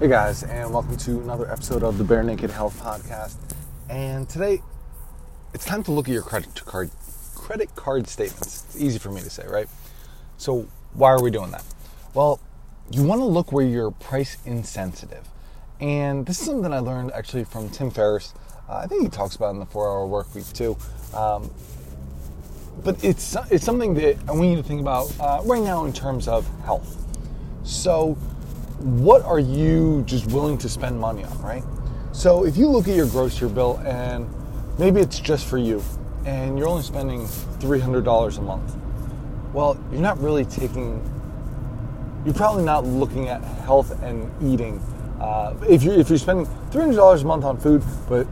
Hey guys, and welcome to another episode of the Bare Naked Health Podcast. And today, it's time to look at your credit card credit card statements. It's easy for me to say, right? So why are we doing that? Well, you want to look where you're price insensitive, and this is something I learned actually from Tim Ferriss. Uh, I think he talks about in the Four Hour Work Week too. Um, but it's it's something that I want you to think about uh, right now in terms of health. So, what are you just willing to spend money on, right? So, if you look at your grocery bill and maybe it's just for you, and you're only spending three hundred dollars a month, well, you're not really taking. You're probably not looking at health and eating. Uh, if you're, if you're spending three hundred dollars a month on food, but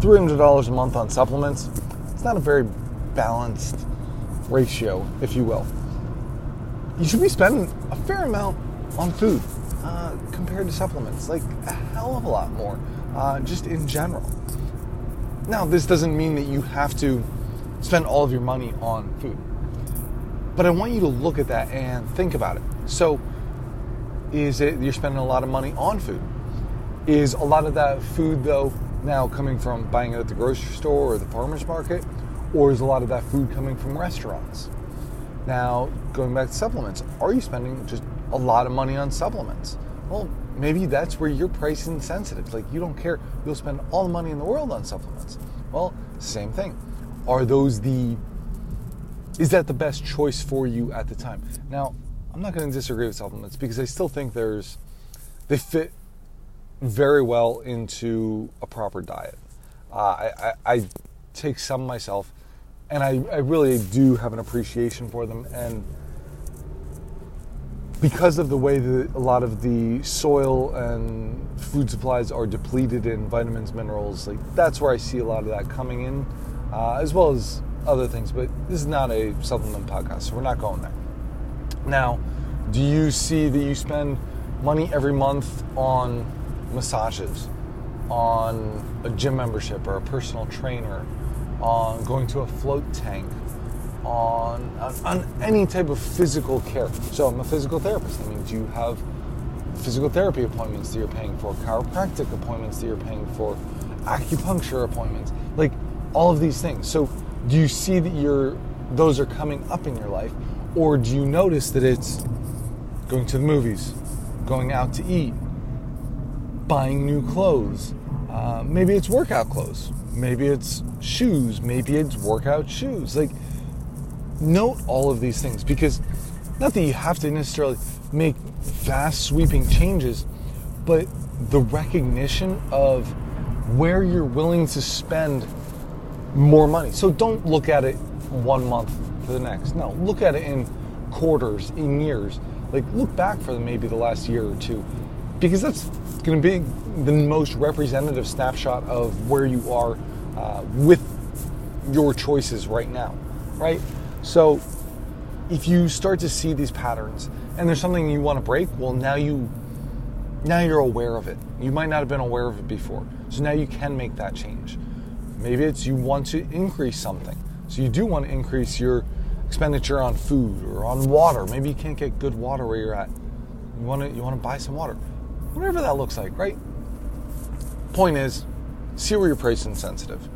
three hundred dollars a month on supplements, it's not a very balanced ratio, if you will. You should be spending a fair amount on food uh, compared to supplements, like a hell of a lot more, uh, just in general. Now, this doesn't mean that you have to spend all of your money on food, but I want you to look at that and think about it. So, is it you're spending a lot of money on food? Is a lot of that food, though, now coming from buying it at the grocery store or the farmer's market? Or is a lot of that food coming from restaurants? Now, going back to supplements, are you spending just a lot of money on supplements? Well, maybe that's where you're price insensitive. Like you don't care, you'll spend all the money in the world on supplements. Well, same thing. Are those the is that the best choice for you at the time? Now, I'm not going to disagree with supplements because I still think there's they fit very well into a proper diet. Uh, I, I, I take some myself and I, I really do have an appreciation for them. And because of the way that a lot of the soil and food supplies are depleted in vitamins, minerals, like that's where I see a lot of that coming in, uh, as well as other things. But this is not a supplement podcast, so we're not going there. Now, do you see that you spend money every month on massages, on a gym membership or a personal trainer? on going to a float tank, on, on, on any type of physical care. So I'm a physical therapist. That means you have physical therapy appointments that you're paying for, chiropractic appointments that you're paying for, acupuncture appointments, like all of these things. So do you see that you're those are coming up in your life, or do you notice that it's going to the movies, going out to eat, buying new clothes, uh, maybe it's workout clothes, maybe it's shoes, maybe it's workout shoes. Like, note all of these things because not that you have to necessarily make vast sweeping changes, but the recognition of where you're willing to spend more money. So don't look at it one month to the next. No, look at it in quarters, in years. Like look back for maybe the last year or two, because that's going to be the most representative snapshot of where you are uh, with your choices right now, right? So if you start to see these patterns and there's something you want to break, well, now you now you're aware of it. You might not have been aware of it before. So now you can make that change. Maybe it's you want to increase something. So you do want to increase your expenditure on food or on water. Maybe you can't get good water where you're at. You want to you want to buy some water. Whatever that looks like, right? Point is, see where you're price insensitive.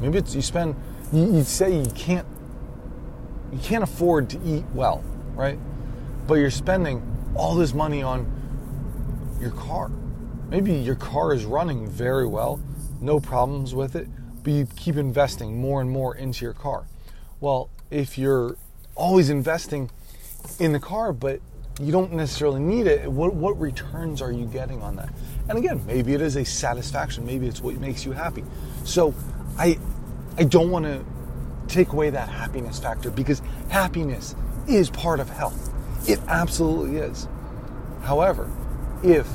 Maybe it's you spend you, you say you can't you can't afford to eat well, right? But you're spending all this money on your car. Maybe your car is running very well, no problems with it, but you keep investing more and more into your car. Well, if you're always investing in the car, but you don't necessarily need it, what, what returns are you getting on that? And again, maybe it is a satisfaction, maybe it's what makes you happy. So I I don't want to take away that happiness factor because happiness is part of health. It absolutely is. However, if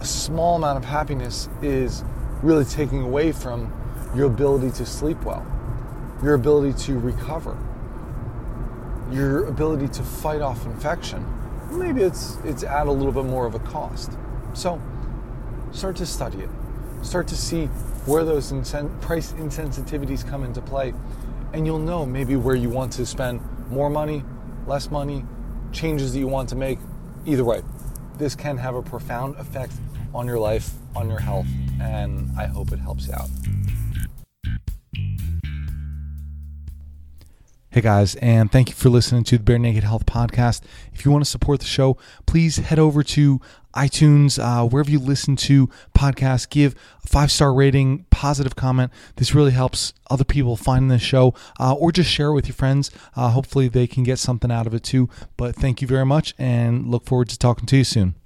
a small amount of happiness is really taking away from your ability to sleep well, your ability to recover, your ability to fight off infection, maybe it's it's at a little bit more of a cost. So start to study it. Start to see where those incent- price insensitivities come into play, and you'll know maybe where you want to spend more money, less money, changes that you want to make. Either way, this can have a profound effect on your life, on your health, and I hope it helps you out. Hey guys, and thank you for listening to the Bare Naked Health Podcast. If you want to support the show, please head over to iTunes, uh, wherever you listen to podcasts, give a five star rating, positive comment. This really helps other people find the show, uh, or just share it with your friends. Uh, hopefully, they can get something out of it too. But thank you very much, and look forward to talking to you soon.